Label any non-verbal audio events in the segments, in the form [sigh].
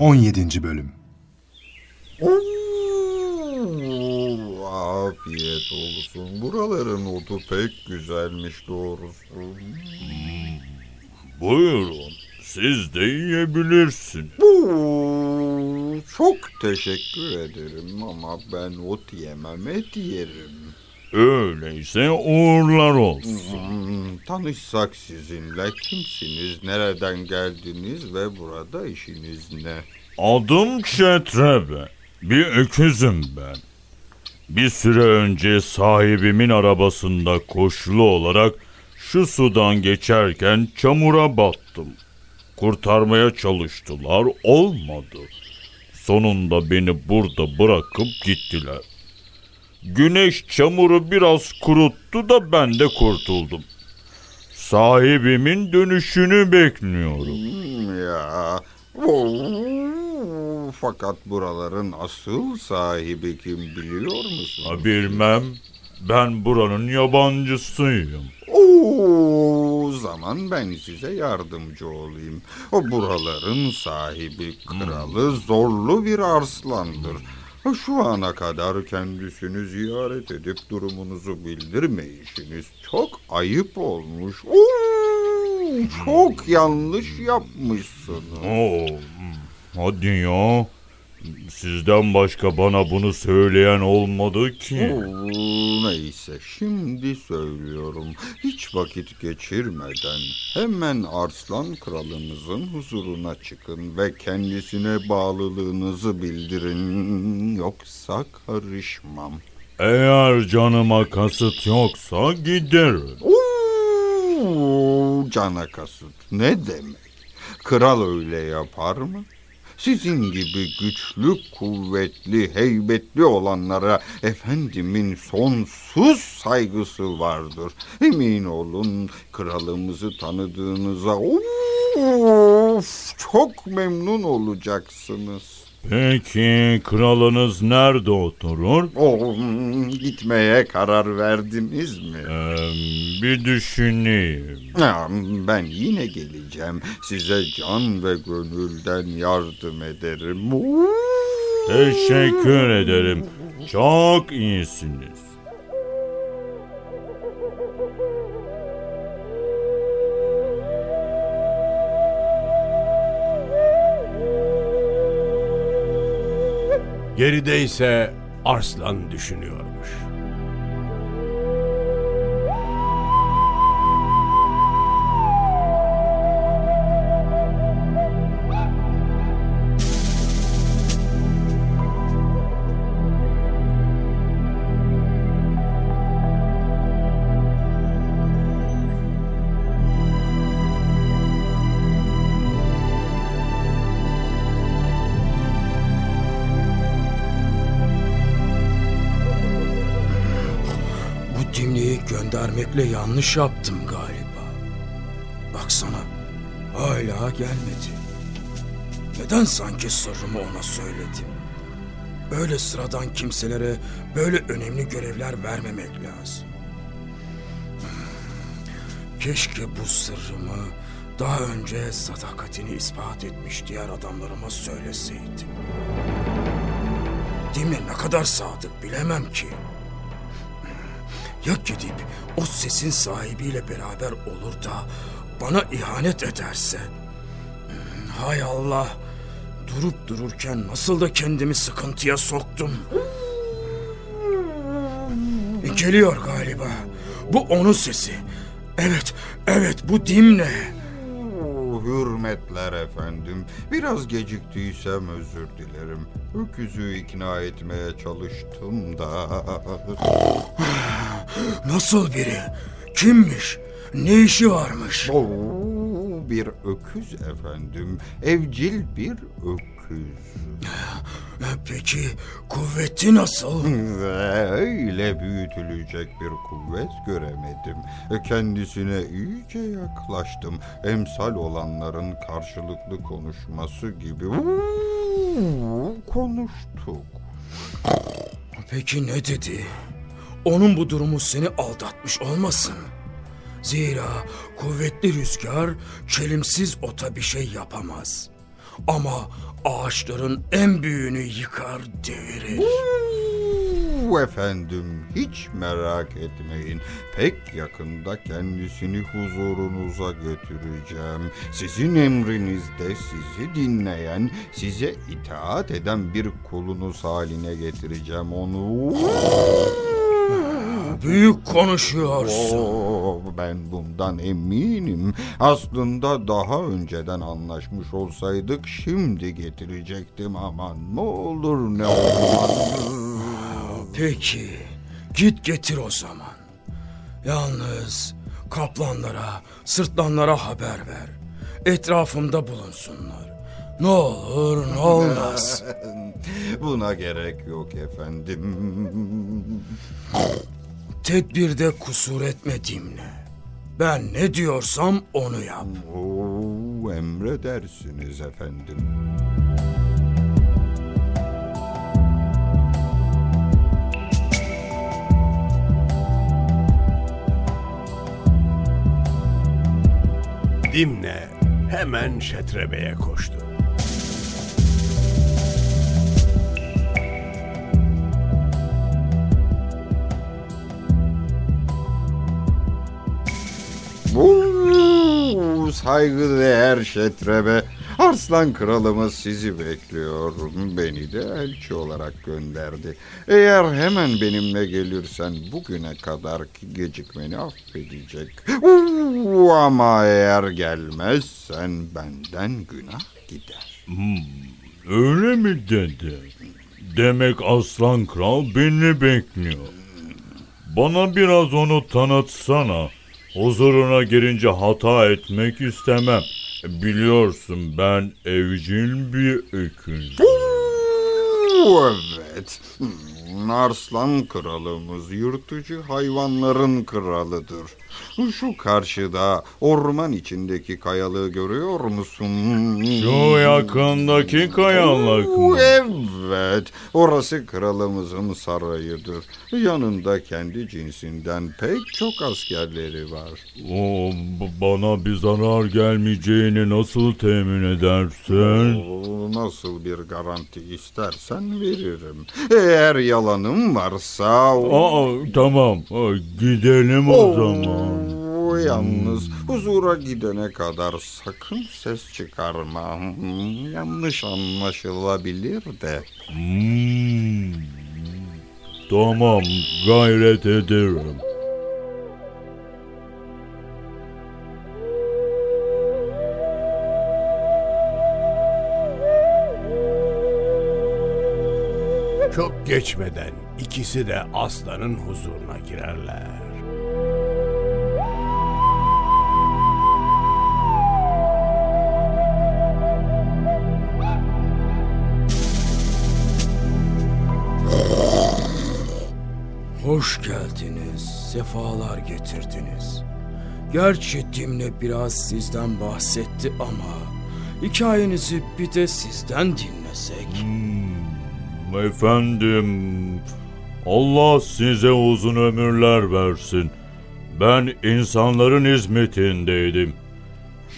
17. Bölüm Oo, afiyet olsun. Buraların otu pek güzelmiş doğrusu. Buyurun, siz de yiyebilirsiniz. Oo, çok teşekkür ederim ama ben ot yemem et yerim. Öyleyse uğurlar olsun. Hmm, tanışsak sizinle kimsiniz, nereden geldiniz ve burada işiniz ne? Adım Çetrebe. Bir öküzüm ben. Bir süre önce sahibimin arabasında koşulu olarak şu sudan geçerken çamura battım. Kurtarmaya çalıştılar, olmadı. Sonunda beni burada bırakıp gittiler. Güneş çamuru biraz kuruttu da ben de kurtuldum. Sahibimin dönüşünü bekliyorum. Hmm, ya. Oo, fakat buraların asıl sahibi kim biliyor musun? Ha, Bilmem. Ben buranın yabancısıyım. O zaman ben size yardımcı olayım. O buraların sahibi kralı zorlu bir arslandır. Şu ana kadar kendisini ziyaret edip durumunuzu bildirmeyişiniz çok ayıp olmuş. Oo, çok yanlış yapmışsınız. Oo, hmm, hadi ya. Sizden başka bana bunu söyleyen olmadı ki. Oo, neyse şimdi söylüyorum. Hiç vakit geçirmeden hemen Arslan kralımızın huzuruna çıkın ve kendisine bağlılığınızı bildirin. Yoksa karışmam. Eğer canıma kasıt yoksa giderim. Oo, cana kasıt ne demek? Kral öyle yapar mı? Sizin gibi güçlü, kuvvetli, heybetli olanlara efendimin sonsuz saygısı vardır. Emin olun kralımızı tanıdığınıza of, çok memnun olacaksınız. Peki kralınız nerede oturur? Oh, gitmeye karar verdiniz mi? Ee, bir düşüneyim. Ya, ben yine geleceğim. Size can ve gönülden yardım ederim. Teşekkür ederim. Çok iyisiniz. Geride ise Arslan düşünüyormuş. Göndermekle yanlış yaptım galiba. Baksana hala gelmedi. Neden sanki sırrımı ona söyledim? Böyle sıradan kimselere böyle önemli görevler vermemek lazım. Keşke bu sırrımı daha önce sadakatini ispat etmiş diğer adamlarıma söyleseydim. Dimle ne kadar sadık bilemem ki. Ya gidip o sesin sahibiyle beraber olur da bana ihanet ederse? Hmm, Hay Allah! Durup dururken nasıl da kendimi sıkıntıya soktum. Geliyor galiba. Bu onun sesi. Evet, evet bu Dimne. Hürmetler efendim. Biraz geciktiysem özür dilerim. Öküzü ikna etmeye çalıştım da. Nasıl biri? Kimmiş? Ne işi varmış? Oo, bir öküz efendim. Evcil bir öküz. [laughs] Peki kuvveti nasıl? [laughs] Öyle büyütülecek bir kuvvet göremedim. Kendisine iyice yaklaştım. Emsal olanların karşılıklı konuşması gibi konuştuk. Peki ne dedi? Onun bu durumu seni aldatmış olmasın? Zira kuvvetli rüzgar çelimsiz ota bir şey yapamaz. Ama ağaçların en büyüğünü yıkar devirir. Uuu, Efendim hiç merak etmeyin. Pek yakında kendisini huzurunuza götüreceğim. Sizin emrinizde sizi dinleyen, size itaat eden bir kulunuz haline getireceğim onu. [laughs] Büyük konuşuyorsun. Oo, ben bundan eminim. Aslında daha önceden anlaşmış olsaydık şimdi getirecektim aman ne olur ne olmaz. Peki, git getir o zaman. Yalnız kaplanlara, sırtlanlara haber ver. Etrafımda bulunsunlar. Ne olur ne olmaz. [laughs] Buna gerek yok efendim. Tedbirde kusur etme Dimne. Ben ne diyorsam onu yap. Oo, emredersiniz efendim. Dimne hemen Şetrebe'ye koştu. Saygıdeğer şetrebe. Arslan kralımız sizi bekliyor. Beni de elçi olarak gönderdi. Eğer hemen benimle gelirsen bugüne kadarki gecikmeni affedecek. Uuu, ama eğer gelmezsen benden günah gider. Öyle mi dedi? Demek aslan kral beni bekliyor. Bana biraz onu tanıtsana. Huzuruna girince hata etmek istemem. Biliyorsun ben evcil bir öküz. Evet. Hmm, Arslan kralımız yırtıcı hayvanların kralıdır. Şu karşıda orman içindeki kayalığı görüyor musun? Şu yakındaki kayalık mı? Evet, orası kralımızın sarayıdır. Yanında kendi cinsinden pek çok askerleri var. O, bana bir zarar gelmeyeceğini nasıl temin edersin? Nasıl bir garanti istersen veririm. Eğer yalanım varsa... Aa, tamam gidelim o zaman. Oo, Yalnız huzura gidene kadar sakın ses çıkarma. Hmm, Yanlış anlaşılabilir de. Hmm. Tamam gayret ederim. Çok geçmeden ikisi de aslanın huzuruna girerler. Hoş geldiniz, sefalar getirdiniz. Gerçi Dimne biraz sizden bahsetti ama hikayenizi bir de sizden dinlesek. Hmm, Efendim, Allah size uzun ömürler versin. Ben insanların hizmetindeydim.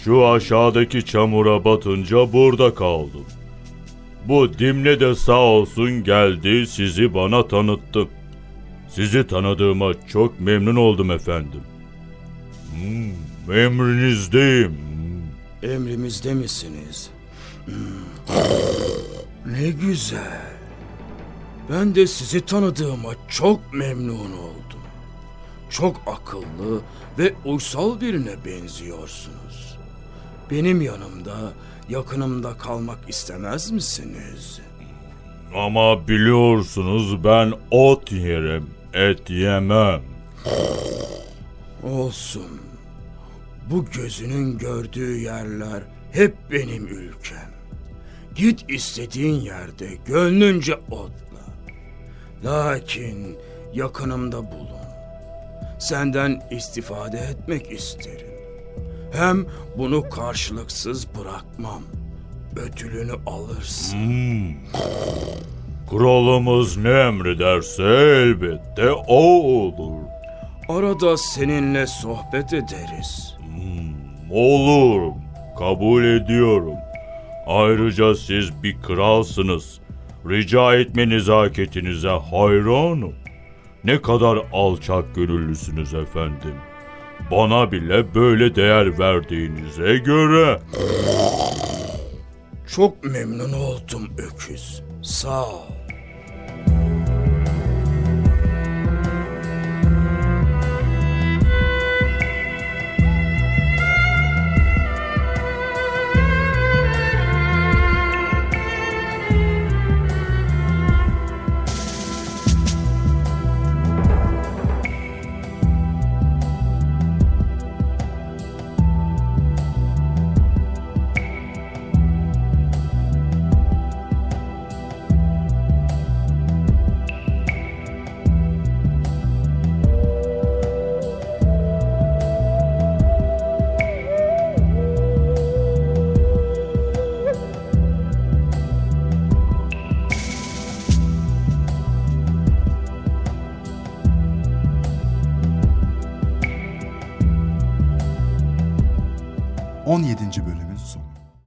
Şu aşağıdaki çamura batınca burada kaldım. Bu Dimle de sağ olsun geldi sizi bana tanıttı. Sizi tanıdığıma çok memnun oldum efendim. Hmm, emrinizdeyim. Emrimizde misiniz? Hmm. Ne güzel. Ben de sizi tanıdığıma çok memnun oldum. Çok akıllı ve uysal birine benziyorsunuz. Benim yanımda, yakınımda kalmak istemez misiniz? Ama biliyorsunuz ben ot yerim, et yemem. Olsun. Bu gözünün gördüğü yerler hep benim ülkem. Git istediğin yerde gönlünce otla. Lakin yakınımda bulun. Senden istifade etmek isterim. Hem bunu karşılıksız bırakmam. Ödülünü alırsın. Hmm. Kralımız ne emrederse elbette o olur. Arada seninle sohbet ederiz. Hmm, olur, kabul ediyorum. Ayrıca siz bir kralsınız. Rica etme nezaketinize hayranım. Ne kadar alçak gönüllüsünüz efendim. Bana bile böyle değer verdiğinize göre. Çok memnun oldum öküz. Sağ ol.